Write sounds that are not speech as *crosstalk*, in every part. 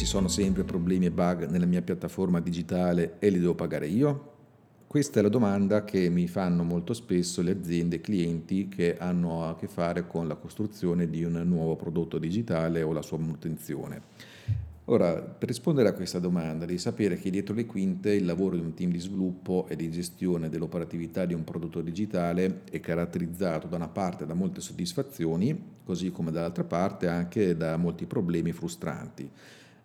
ci sono sempre problemi e bug nella mia piattaforma digitale e li devo pagare io? Questa è la domanda che mi fanno molto spesso le aziende e clienti che hanno a che fare con la costruzione di un nuovo prodotto digitale o la sua manutenzione. Ora, per rispondere a questa domanda, devi sapere che dietro le quinte il lavoro di un team di sviluppo e di gestione dell'operatività di un prodotto digitale è caratterizzato da una parte da molte soddisfazioni, così come dall'altra parte anche da molti problemi frustranti.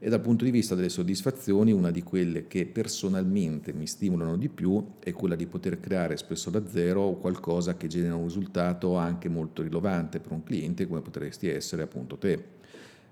E dal punto di vista delle soddisfazioni, una di quelle che personalmente mi stimolano di più è quella di poter creare spesso da zero qualcosa che genera un risultato anche molto rilevante per un cliente come potresti essere appunto te.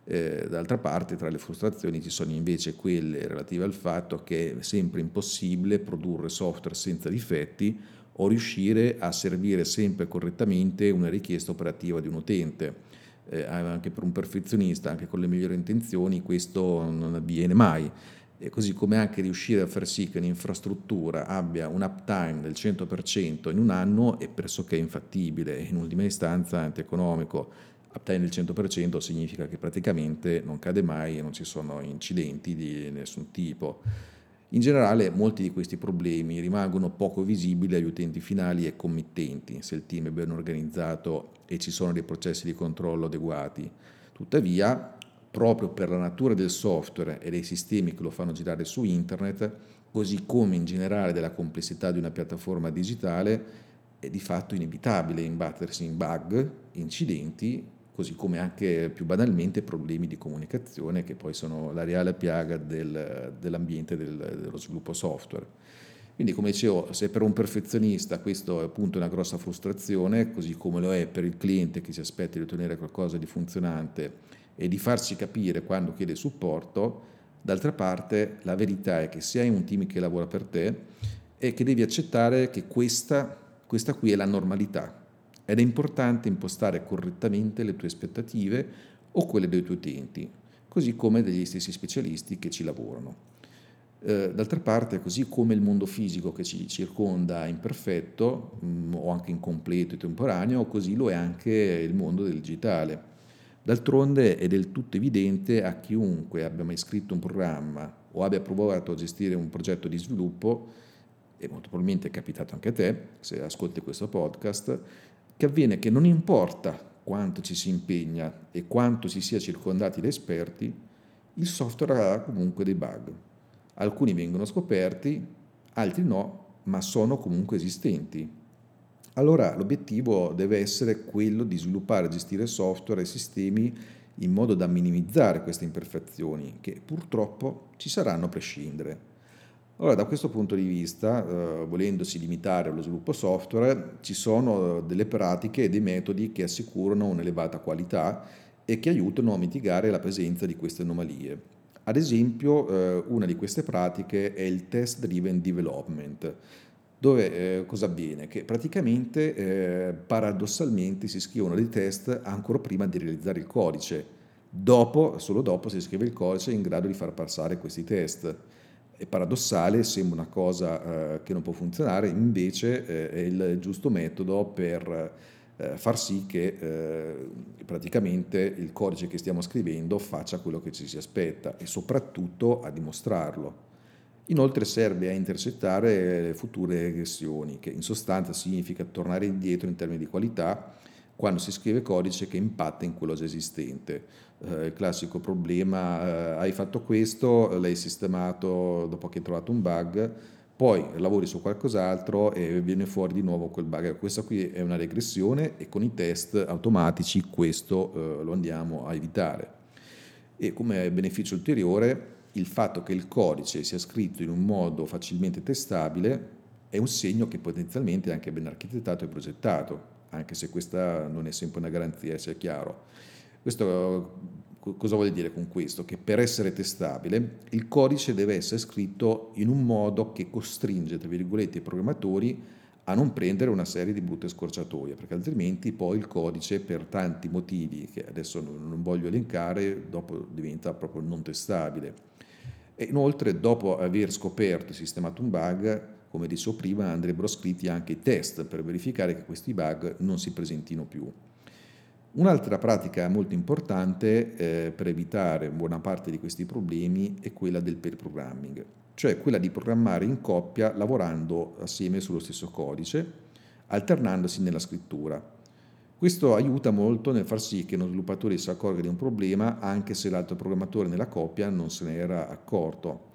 Eh, d'altra parte tra le frustrazioni ci sono invece quelle relative al fatto che è sempre impossibile produrre software senza difetti o riuscire a servire sempre correttamente una richiesta operativa di un utente. Eh, anche per un perfezionista, anche con le migliori intenzioni, questo non avviene mai. E così come anche riuscire a far sì che un'infrastruttura abbia un uptime del 100% in un anno è pressoché infattibile in ultima istanza antieconomico uptime del 100% significa che praticamente non cade mai e non ci sono incidenti di nessun tipo. In generale molti di questi problemi rimangono poco visibili agli utenti finali e committenti se il team è ben organizzato e ci sono dei processi di controllo adeguati. Tuttavia, proprio per la natura del software e dei sistemi che lo fanno girare su internet, così come in generale della complessità di una piattaforma digitale, è di fatto inevitabile imbattersi in bug, incidenti così come anche più banalmente problemi di comunicazione che poi sono la reale piaga del, dell'ambiente del, dello sviluppo software. Quindi come dicevo, se per un perfezionista questo è appunto una grossa frustrazione, così come lo è per il cliente che si aspetta di ottenere qualcosa di funzionante e di farsi capire quando chiede supporto, d'altra parte la verità è che se hai un team che lavora per te è che devi accettare che questa, questa qui è la normalità, ed è importante impostare correttamente le tue aspettative o quelle dei tuoi utenti, così come degli stessi specialisti che ci lavorano. Eh, d'altra parte, così come il mondo fisico che ci circonda è imperfetto mm, o anche incompleto e temporaneo, così lo è anche il mondo del digitale. D'altronde è del tutto evidente a chiunque abbia mai scritto un programma o abbia provato a gestire un progetto di sviluppo, e molto probabilmente è capitato anche a te, se ascolti questo podcast, che avviene che non importa quanto ci si impegna e quanto si sia circondati da esperti, il software ha comunque dei bug. Alcuni vengono scoperti, altri no, ma sono comunque esistenti. Allora l'obiettivo deve essere quello di sviluppare e gestire software e sistemi in modo da minimizzare queste imperfezioni, che purtroppo ci saranno a prescindere. Allora, da questo punto di vista, eh, volendosi limitare allo sviluppo software, ci sono eh, delle pratiche e dei metodi che assicurano un'elevata qualità e che aiutano a mitigare la presenza di queste anomalie. Ad esempio, eh, una di queste pratiche è il test driven development, dove eh, cosa avviene? Che praticamente eh, paradossalmente si scrivono dei test ancora prima di realizzare il codice. Dopo, solo dopo si scrive il codice in grado di far passare questi test è paradossale, sembra una cosa eh, che non può funzionare, invece eh, è il giusto metodo per eh, far sì che eh, praticamente il codice che stiamo scrivendo faccia quello che ci si aspetta e soprattutto a dimostrarlo. Inoltre serve a intercettare future regressioni, che in sostanza significa tornare indietro in termini di qualità quando si scrive codice che impatta in quello già esistente. Eh, il classico problema, eh, hai fatto questo, l'hai sistemato dopo che hai trovato un bug, poi lavori su qualcos'altro e viene fuori di nuovo quel bug. Questa qui è una regressione e con i test automatici questo eh, lo andiamo a evitare. E come beneficio ulteriore, il fatto che il codice sia scritto in un modo facilmente testabile è un segno che potenzialmente è anche ben architettato e progettato anche se questa non è sempre una garanzia, sia chiaro. Questo cosa vuol dire con questo? Che per essere testabile il codice deve essere scritto in un modo che costringe, tra virgolette, i programmatori a non prendere una serie di brutte scorciatoie, perché altrimenti poi il codice, per tanti motivi che adesso non voglio elencare, dopo diventa proprio non testabile. E inoltre, dopo aver scoperto e sistemato un bug, come dicevo prima, andrebbero scritti anche i test per verificare che questi bug non si presentino più. Un'altra pratica molto importante eh, per evitare buona parte di questi problemi è quella del pair programming, cioè quella di programmare in coppia lavorando assieme sullo stesso codice, alternandosi nella scrittura. Questo aiuta molto nel far sì che uno sviluppatore si accorga di un problema anche se l'altro programmatore nella coppia non se ne era accorto.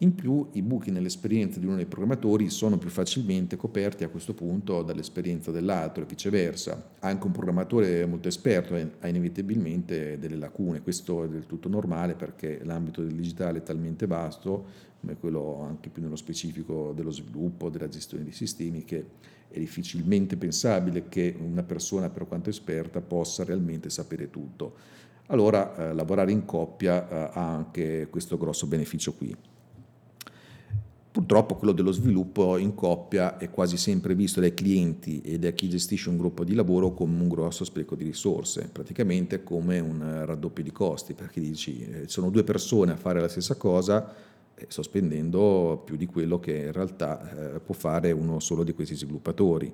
In più i buchi nell'esperienza di uno dei programmatori sono più facilmente coperti a questo punto dall'esperienza dell'altro e viceversa. Anche un programmatore molto esperto ha inevitabilmente delle lacune, questo è del tutto normale perché l'ambito del digitale è talmente vasto, come quello anche più nello specifico dello sviluppo, della gestione dei sistemi, che è difficilmente pensabile che una persona per quanto esperta possa realmente sapere tutto. Allora eh, lavorare in coppia eh, ha anche questo grosso beneficio qui. Purtroppo quello dello sviluppo in coppia è quasi sempre visto dai clienti e da chi gestisce un gruppo di lavoro come un grosso spreco di risorse, praticamente come un raddoppio di costi, perché dici eh, sono due persone a fare la stessa cosa, eh, sto spendendo più di quello che in realtà eh, può fare uno solo di questi sviluppatori.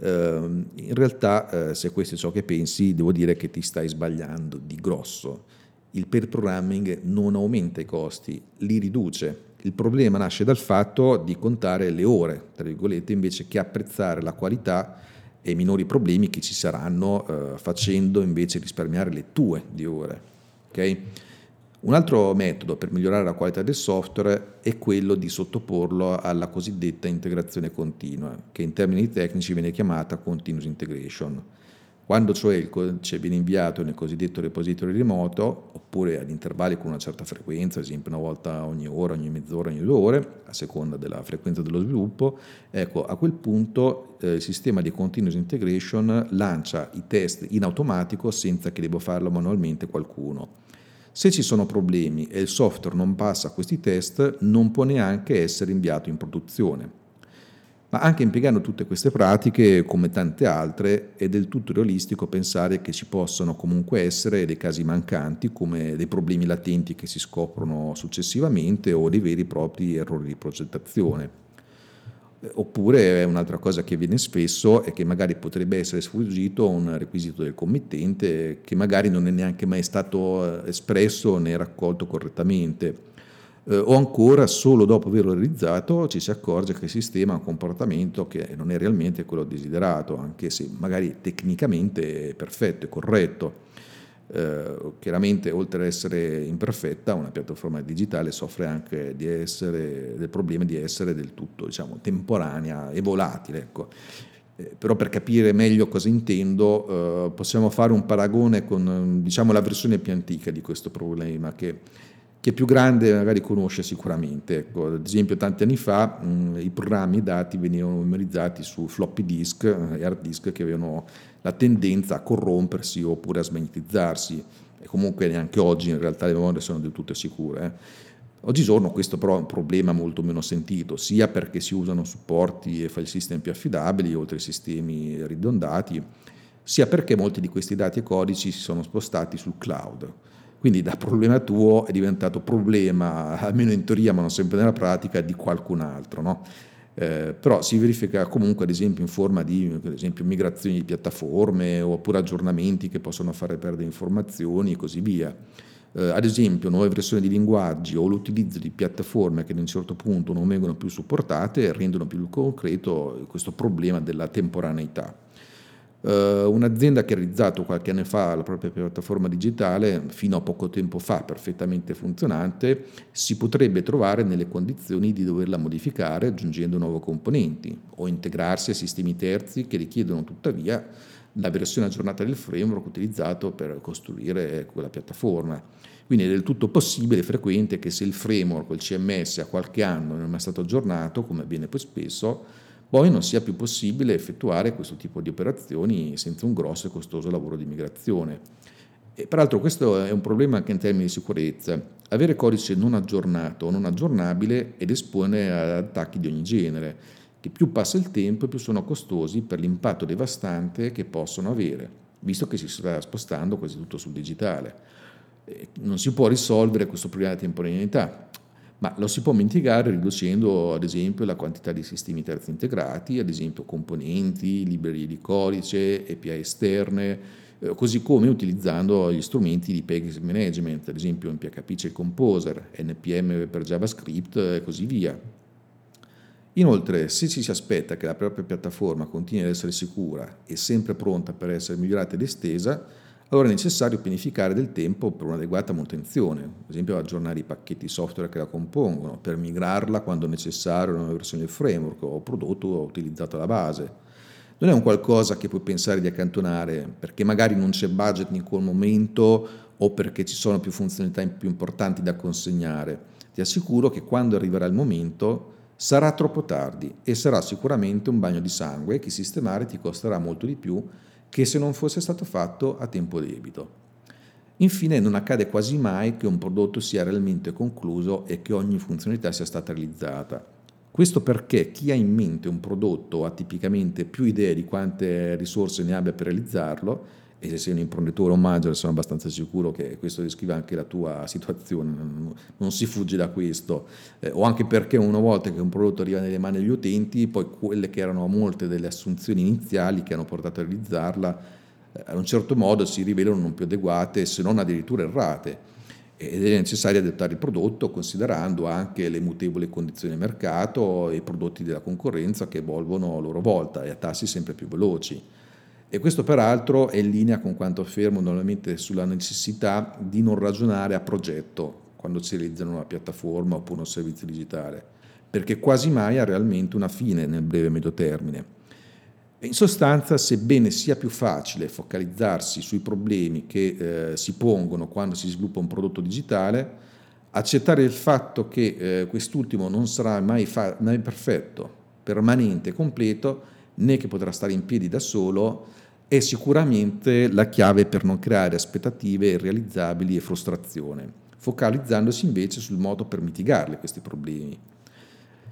Ehm, in realtà, se questo è ciò che pensi, devo dire che ti stai sbagliando di grosso. Il pair programming non aumenta i costi, li riduce il problema nasce dal fatto di contare le ore, tra virgolette, invece che apprezzare la qualità e i minori problemi che ci saranno eh, facendo invece risparmiare le tue di ore. Okay? Un altro metodo per migliorare la qualità del software è quello di sottoporlo alla cosiddetta integrazione continua, che in termini tecnici viene chiamata continuous integration. Quando cioè il codice viene inviato nel cosiddetto repository remoto, oppure ad intervalli con una certa frequenza, ad esempio una volta ogni ora, ogni mezz'ora, ogni due ore, a seconda della frequenza dello sviluppo, ecco, a quel punto eh, il sistema di continuous integration lancia i test in automatico senza che debba farlo manualmente qualcuno. Se ci sono problemi e il software non passa questi test, non può neanche essere inviato in produzione. Ma anche impiegando tutte queste pratiche, come tante altre, è del tutto realistico pensare che ci possano comunque essere dei casi mancanti, come dei problemi latenti che si scoprono successivamente o dei veri e propri errori di progettazione. Oppure un'altra cosa che avviene spesso è che magari potrebbe essere sfuggito un requisito del committente che magari non è neanche mai stato espresso né raccolto correttamente eh, o ancora solo dopo averlo realizzato ci si accorge che il sistema ha un comportamento che non è realmente quello desiderato, anche se magari tecnicamente è perfetto e corretto. Eh, chiaramente oltre ad essere imperfetta una piattaforma digitale soffre anche essere, del problema di essere del tutto diciamo, temporanea e volatile. Ecco. Eh, però per capire meglio cosa intendo eh, possiamo fare un paragone con diciamo, la versione più antica di questo problema che chi è più grande magari conosce sicuramente. Ecco, ad esempio tanti anni fa mh, i programmi, dati venivano memorizzati su floppy disk e hard disk che avevano la tendenza a corrompersi oppure a smagnetizzarsi e comunque neanche oggi in realtà le memorie sono del tutto sicure. Eh. Oggigiorno questo però è un problema molto meno sentito, sia perché si usano supporti e file system più affidabili oltre ai sistemi ridondati, sia perché molti di questi dati e codici si sono spostati sul cloud. Quindi da problema tuo è diventato problema, almeno in teoria, ma non sempre nella pratica, di qualcun altro. No? Eh, però si verifica comunque ad esempio in forma di esempio, migrazioni di piattaforme oppure aggiornamenti che possono fare perdere informazioni e così via. Eh, ad esempio nuove versioni di linguaggi o l'utilizzo di piattaforme che ad un certo punto non vengono più supportate rendono più concreto questo problema della temporaneità. Uh, un'azienda che ha realizzato qualche anno fa la propria piattaforma digitale, fino a poco tempo fa perfettamente funzionante, si potrebbe trovare nelle condizioni di doverla modificare aggiungendo nuovi componenti o integrarsi a sistemi terzi che richiedono tuttavia la versione aggiornata del framework utilizzato per costruire quella piattaforma. Quindi è del tutto possibile e frequente che se il framework il CMS a qualche anno non è mai stato aggiornato, come avviene poi spesso, poi non sia più possibile effettuare questo tipo di operazioni senza un grosso e costoso lavoro di migrazione. E peraltro questo è un problema anche in termini di sicurezza. Avere codice non aggiornato o non aggiornabile ed espone ad attacchi di ogni genere, che più passa il tempo più sono costosi per l'impatto devastante che possono avere, visto che si sta spostando quasi tutto sul digitale. Non si può risolvere questo problema di temporaneità, ma lo si può mitigare riducendo ad esempio la quantità di sistemi terzi integrati, ad esempio componenti, librerie di codice, API esterne, eh, così come utilizzando gli strumenti di package management, ad esempio in PHP c'è il Composer, NPM per JavaScript e così via. Inoltre, se ci si aspetta che la propria piattaforma continui ad essere sicura e sempre pronta per essere migliorata ed estesa, allora è necessario pianificare del tempo per un'adeguata manutenzione, ad esempio aggiornare i pacchetti software che la compongono, per migrarla quando necessario a una versione del framework o prodotto utilizzato alla base. Non è un qualcosa che puoi pensare di accantonare perché magari non c'è budget in quel momento o perché ci sono più funzionalità più importanti da consegnare. Ti assicuro che quando arriverà il momento sarà troppo tardi e sarà sicuramente un bagno di sangue che sistemare ti costerà molto di più che se non fosse stato fatto a tempo debito. Infine non accade quasi mai che un prodotto sia realmente concluso e che ogni funzionalità sia stata realizzata. Questo perché chi ha in mente un prodotto ha tipicamente più idee di quante risorse ne abbia per realizzarlo e se sei un imprenditore o un manager sono abbastanza sicuro che questo descrive anche la tua *laughs* situazione, non, si fugge da questo, eh, o anche perché una volta che un prodotto arriva nelle mani degli utenti, poi quelle che erano molte delle assunzioni iniziali che hanno portato a realizzarla, eh, a un certo modo si rivelano non più adeguate, se non addirittura errate. Ed è necessario adattare il prodotto considerando anche le mutevoli condizioni del mercato e i prodotti della concorrenza che evolvono a loro volta e a tassi sempre più veloci. E questo peraltro è in linea con quanto affermo normalmente sulla necessità di non ragionare a progetto quando si realizzano una piattaforma oppure un servizio digitale, perché quasi mai ha realmente una fine nel breve e medio termine. In sostanza, sebbene sia più facile focalizzarsi sui problemi che eh, si pongono quando si sviluppa un prodotto digitale, accettare il fatto che eh, quest'ultimo non sarà mai, fa- mai perfetto, permanente, completo, né che potrà stare in piedi da solo, è sicuramente la chiave per non creare aspettative irrealizzabili e frustrazione, focalizzandosi invece sul modo per mitigarli questi problemi.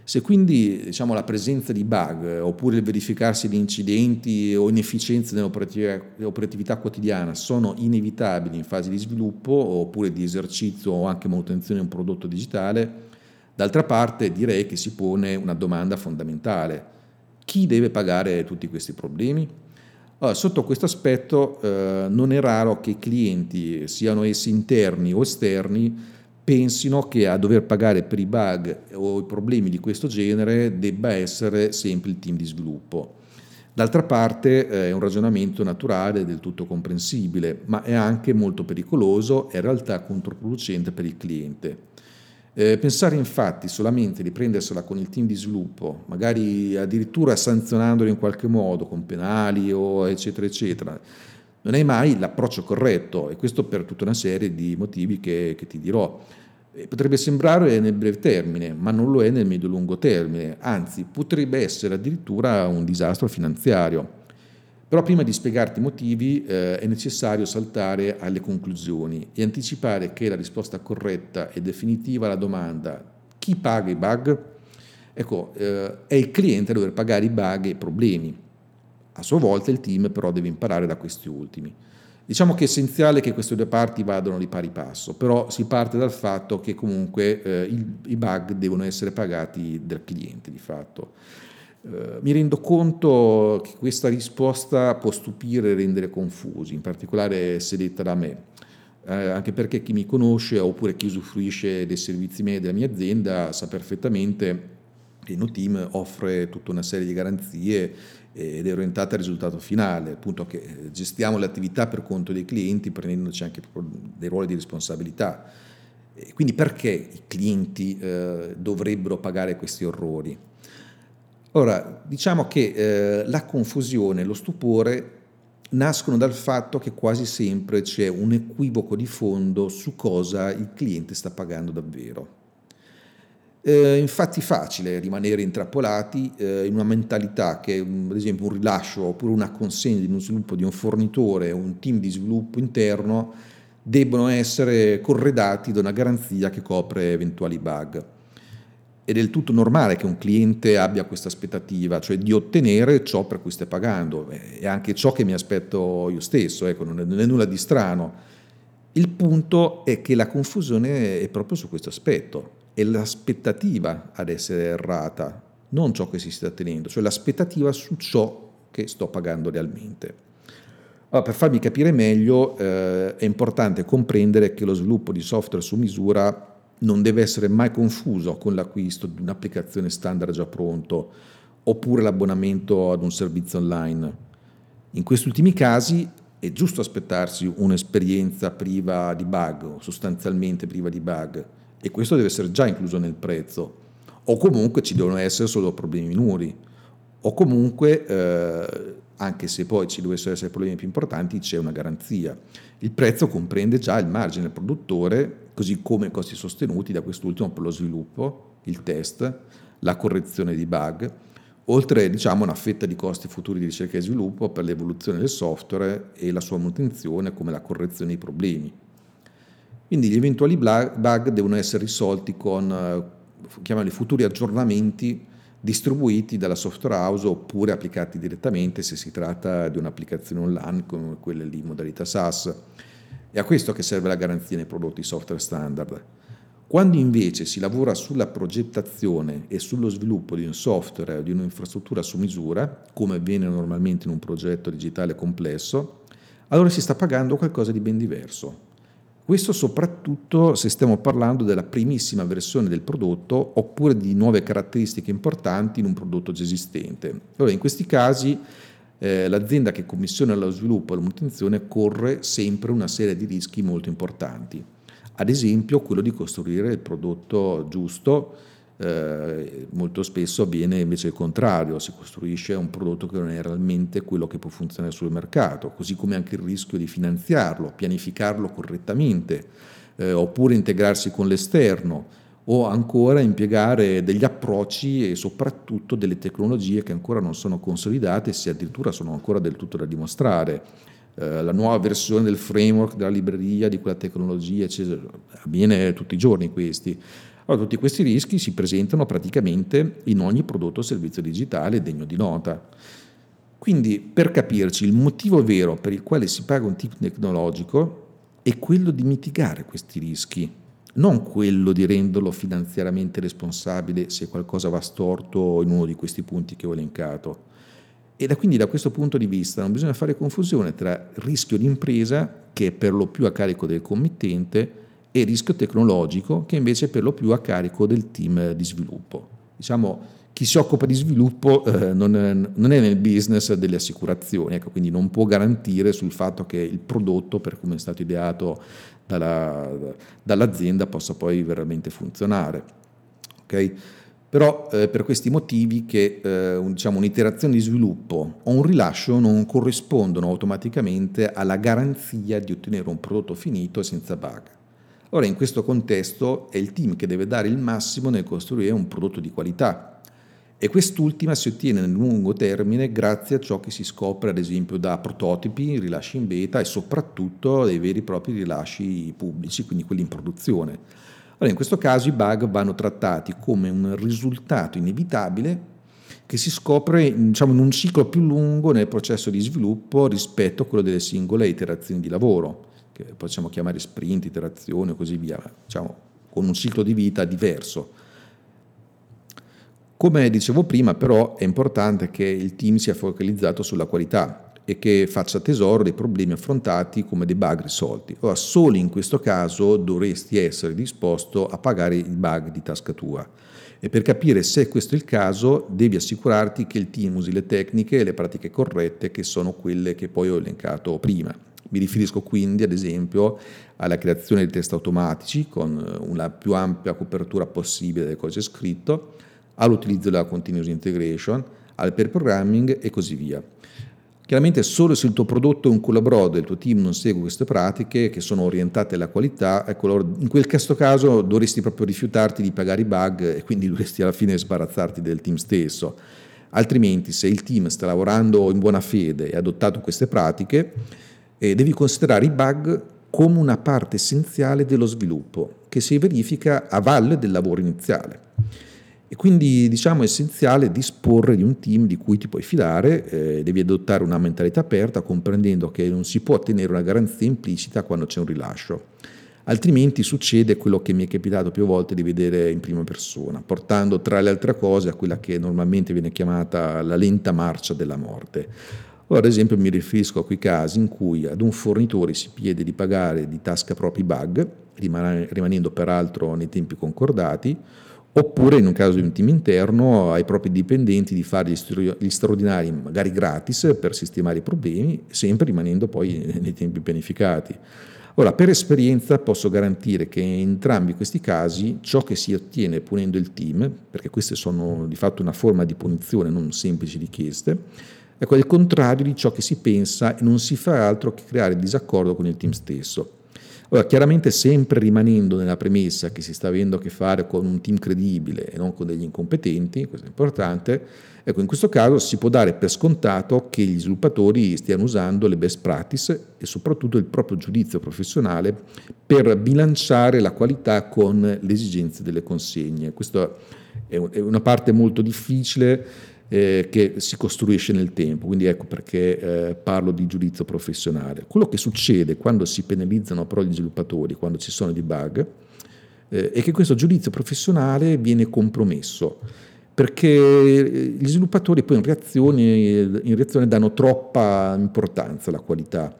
Se quindi diciamo, la presenza di bug oppure il verificarsi di incidenti o inefficienze nell'operatività quotidiana sono inevitabili in fase di sviluppo oppure di esercizio o anche manutenzione di un prodotto digitale, d'altra parte direi che si pone una domanda fondamentale chi deve pagare tutti questi problemi? Allora, sotto questo aspetto eh, non è raro che i clienti, siano essi interni o esterni, pensino che a dover pagare per i bug o i problemi di questo genere debba essere sempre il team di sviluppo. D'altra parte eh, è un ragionamento naturale del tutto comprensibile, ma è anche molto pericoloso e in realtà controproducente per il cliente. Eh, pensare infatti solamente di prendersela con il team di sviluppo, magari addirittura sanzionandolo in qualche modo con penali o eccetera eccetera, non è mai l'approccio corretto e questo per tutta una serie di motivi che, che ti dirò. Eh, potrebbe sembrare nel breve termine, ma non lo è nel medio-lungo termine, anzi potrebbe essere addirittura un disastro finanziario. Però prima di spiegarti i motivi eh, è necessario saltare alle conclusioni e anticipare che la risposta corretta e definitiva alla domanda chi paga i bug? Ecco, eh, è il cliente a dover pagare i bug e i problemi. A sua volta il team però deve imparare da questi ultimi. Diciamo che è essenziale che queste due parti vadano di pari passo, però si parte dal fatto che comunque eh, il, i bug devono essere pagati dal cliente di fatto. Eh, mi rendo conto che questa risposta può stupire e rendere confusi, in particolare se detta da me, eh, anche perché chi mi conosce oppure chi usufruisce dei servizi miei della mia azienda sa perfettamente che NoTeam offre tutta una serie di garanzie ed è orientata al risultato finale, appunto che gestiamo le attività per conto dei clienti prendendoci anche dei ruoli di responsabilità. quindi perché i clienti eh, dovrebbero pagare questi orrori? Ora, diciamo che eh, la confusione lo stupore nascono dal fatto che quasi sempre c'è un equivoco di fondo su cosa il cliente sta pagando davvero. Eh, infatti è facile rimanere intrappolati eh, in una mentalità che ad esempio un rilascio oppure una consegna di uno sviluppo di un fornitore o un team di sviluppo interno debbono essere corredati da una garanzia che copre eventuali bug è del tutto normale che un cliente abbia questa aspettativa, cioè di ottenere ciò per cui stai pagando, è anche ciò che mi aspetto io stesso, ecco, non, è, non è nulla di strano. Il punto è che la confusione è proprio su questo aspetto, è l'aspettativa ad essere errata, non ciò che si sta ottenendo, cioè l'aspettativa su ciò che sto pagando realmente. Allora, per farmi capire meglio, eh, è importante comprendere che lo sviluppo di software su misura non deve essere mai confuso con l'acquisto di un'applicazione standard già pronto oppure l'abbonamento ad un servizio online. In questi ultimi casi è giusto aspettarsi un'esperienza priva di bug sostanzialmente priva di bug e questo deve essere già incluso nel prezzo o comunque ci devono essere solo problemi minori o comunque eh, anche se poi ci dovessero essere problemi più importanti c'è una garanzia. Il prezzo comprende già il margine del produttore così come i costi sostenuti da quest'ultimo per lo sviluppo, il test, la correzione di bug oltre diciamo, una fetta di costi futuri di ricerca e sviluppo per l'evoluzione del software e la sua manutenzione come la correzione dei problemi. Quindi gli eventuali bug devono essere risolti con eh, chiamali futuri aggiornamenti distribuiti dalla software house oppure applicati direttamente se si tratta di un'applicazione online come quelle lì in modalità SaaS. È a questo che serve la garanzia nei prodotti software standard. Quando invece si lavora sulla progettazione e sullo sviluppo di un software o di un'infrastruttura su misura, come avviene normalmente in un progetto digitale complesso, allora si sta pagando qualcosa di ben diverso. Questo soprattutto se stiamo parlando della primissima versione del prodotto oppure di nuove caratteristiche importanti in un prodotto già esistente. Allora, in questi casi eh, l'azienda che commissiona lo sviluppo e la manutenzione corre sempre una serie di rischi molto importanti ad esempio quello di costruire il prodotto giusto, eh, molto spesso avviene invece il contrario, si costruisce un prodotto che non è realmente quello che può funzionare sul mercato, così come anche il rischio di finanziarlo, pianificarlo correttamente, eh, oppure integrarsi con l'esterno o ancora impiegare degli approcci e soprattutto delle tecnologie che ancora non sono consolidate, se addirittura sono ancora del tutto da dimostrare. Eh, la nuova versione del framework della libreria, di quella tecnologia, eccetera. Avviene tutti i giorni questi. Allora, tutti questi rischi si presentano praticamente in ogni prodotto o servizio digitale degno di nota. Quindi, per capirci, il motivo vero per il quale si paga un tip tecnologico è quello di mitigare questi rischi, non quello di renderlo finanziariamente responsabile se qualcosa va storto in uno di questi punti che ho elencato. E da quindi da questo punto di vista non bisogna fare confusione tra rischio di impresa, che è per lo più a carico del committente, e rischio tecnologico, che invece è per lo più a carico del team di sviluppo. Diciamo, chi si occupa di sviluppo eh, non, è, non, è, nel business delle assicurazioni, ecco, quindi non può garantire sul fatto che il prodotto, per come è stato ideato dalla, dall'azienda, possa poi veramente funzionare. Okay? Però eh, per questi motivi che eh, un, diciamo, un'iterazione di sviluppo o un rilascio non corrispondono automaticamente alla garanzia di ottenere un prodotto finito e senza bug. Ora in questo contesto è il team che deve dare il massimo nel costruire un prodotto di qualità e quest'ultima si ottiene nel lungo termine grazie a ciò che si scopre ad esempio da prototipi, rilasci in beta e soprattutto dei veri e propri rilasci pubblici, quindi quelli in produzione. Allora, in questo caso i bug vanno trattati come un risultato inevitabile che si scopre diciamo, in un ciclo più lungo nel processo di sviluppo rispetto a quello delle singole iterazioni di lavoro, che possiamo chiamare sprint, iterazione e così via, diciamo, con un ciclo di vita diverso. Come dicevo prima, però, è importante che il team sia focalizzato sulla qualità, e che faccia tesoro dei problemi affrontati come dei bug risolti. Ora, solo in questo caso dovresti essere disposto a pagare i bug di tasca tua. E per capire se questo è il caso, devi assicurarti che il team usi le tecniche e le pratiche corrette, che sono quelle che poi ho elencato prima. Mi riferisco quindi, ad esempio, alla creazione di test automatici con una più ampia copertura possibile del codice scritto, all'utilizzo della continuous integration, al pair programming e così via. Chiaramente solo se il tuo prodotto è un collaborato e il tuo team non segue queste pratiche che sono orientate alla qualità, ecco, in quel caso dovresti proprio rifiutarti di pagare i bug e quindi *laughs* dovresti alla fine sbarazzarti del team stesso. Altrimenti se il team sta lavorando in buona fede e ha adottato queste pratiche, eh, devi considerare i bug come una parte essenziale dello sviluppo che si verifica a valle del lavoro iniziale. E quindi diciamo è essenziale disporre di un team di cui ti puoi fidare, eh, devi adottare una mentalità aperta comprendendo che non si può ottenere una garanzia implicita quando c'è un rilascio. Altrimenti succede quello che mi è capitato più volte di vedere in prima persona, portando tra le altre cose a quella che normalmente viene chiamata la lenta marcia della morte. O ad esempio mi riferisco a quei casi in cui ad un fornitore si chiede di pagare di tasca propri bug, rimanendo peraltro nei tempi concordati, oppure in un caso di un team interno ai propri dipendenti di fare gli straordinari magari gratis per sistemare i problemi, sempre rimanendo poi *laughs* nei tempi pianificati. Ora, per esperienza posso garantire che in entrambi questi casi ciò che si ottiene punendo il team, perché queste sono di fatto una forma di punizione, non semplici richieste, ecco, è il contrario di ciò che si pensa e non si fa altro che creare disaccordo con il team stesso. Ora, chiaramente sempre rimanendo nella premessa che si sta avendo a che fare con un team credibile e non con degli incompetenti, questo è importante, ecco, in questo caso si può dare per scontato che gli sviluppatori stiano usando le best practice e soprattutto il proprio giudizio professionale per bilanciare la qualità con le esigenze delle consegne. Questa è una parte molto difficile eh, che si costruisce nel tempo, quindi ecco perché eh, parlo di giudizio professionale. Quello che succede quando si penalizzano però gli sviluppatori, quando ci sono dei bug, eh, è che questo giudizio professionale viene compromesso perché eh, gli sviluppatori poi in reazione, in reazione danno troppa importanza alla qualità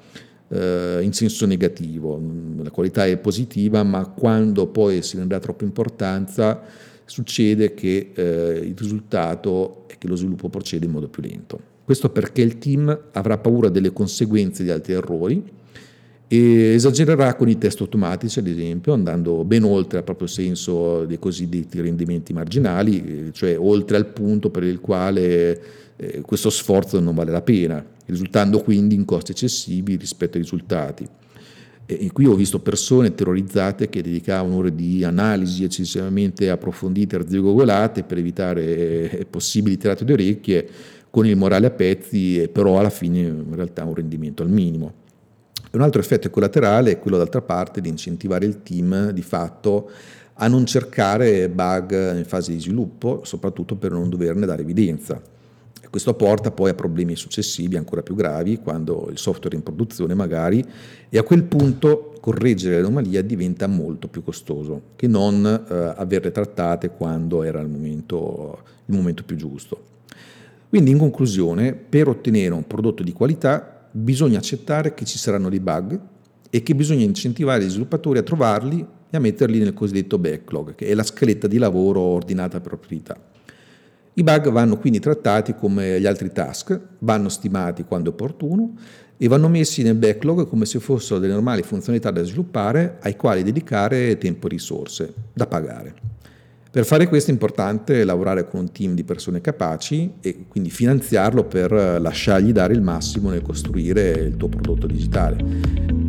eh, in senso negativo. La qualità è positiva, ma quando poi si ne dà troppa importanza succede che eh, il risultato è che lo sviluppo procede in modo più lento. Questo perché il team avrà paura delle conseguenze di altri errori e esagererà con i test automatici, ad esempio, andando ben oltre al proprio senso dei cosiddetti rendimenti marginali, cioè oltre al punto per il quale eh, questo sforzo non vale la pena, risultando quindi in costi eccessivi rispetto ai risultati. E qui ho visto persone terrorizzate che dedicavano ore di analisi eccessivamente approfondite, arzigogolate per evitare eh, possibili tirate di orecchie con il morale a pezzi, però alla fine in realtà un rendimento al minimo. Un altro effetto collaterale è quello d'altra parte di incentivare il team di fatto a non cercare bug in fase di sviluppo, soprattutto per non doverne dare evidenza. Questo porta poi a problemi successivi ancora più gravi quando il software è in produzione magari e a quel punto correggere l'anomalia diventa molto più costoso che non eh, averle trattate quando era il momento, il momento più giusto. Quindi in conclusione, per ottenere un prodotto di qualità bisogna accettare che ci saranno dei bug e che bisogna incentivare gli sviluppatori a trovarli e a metterli nel cosiddetto backlog, che è la scaletta di lavoro ordinata per priorità. I bug vanno quindi trattati come gli altri task, vanno stimati quando opportuno e vanno messi nel backlog come se fossero delle normali funzionalità da sviluppare ai quali dedicare tempo e risorse da pagare. Per fare questo è importante lavorare con un team di persone capaci e quindi finanziarlo per lasciargli dare il massimo nel costruire il tuo prodotto digitale.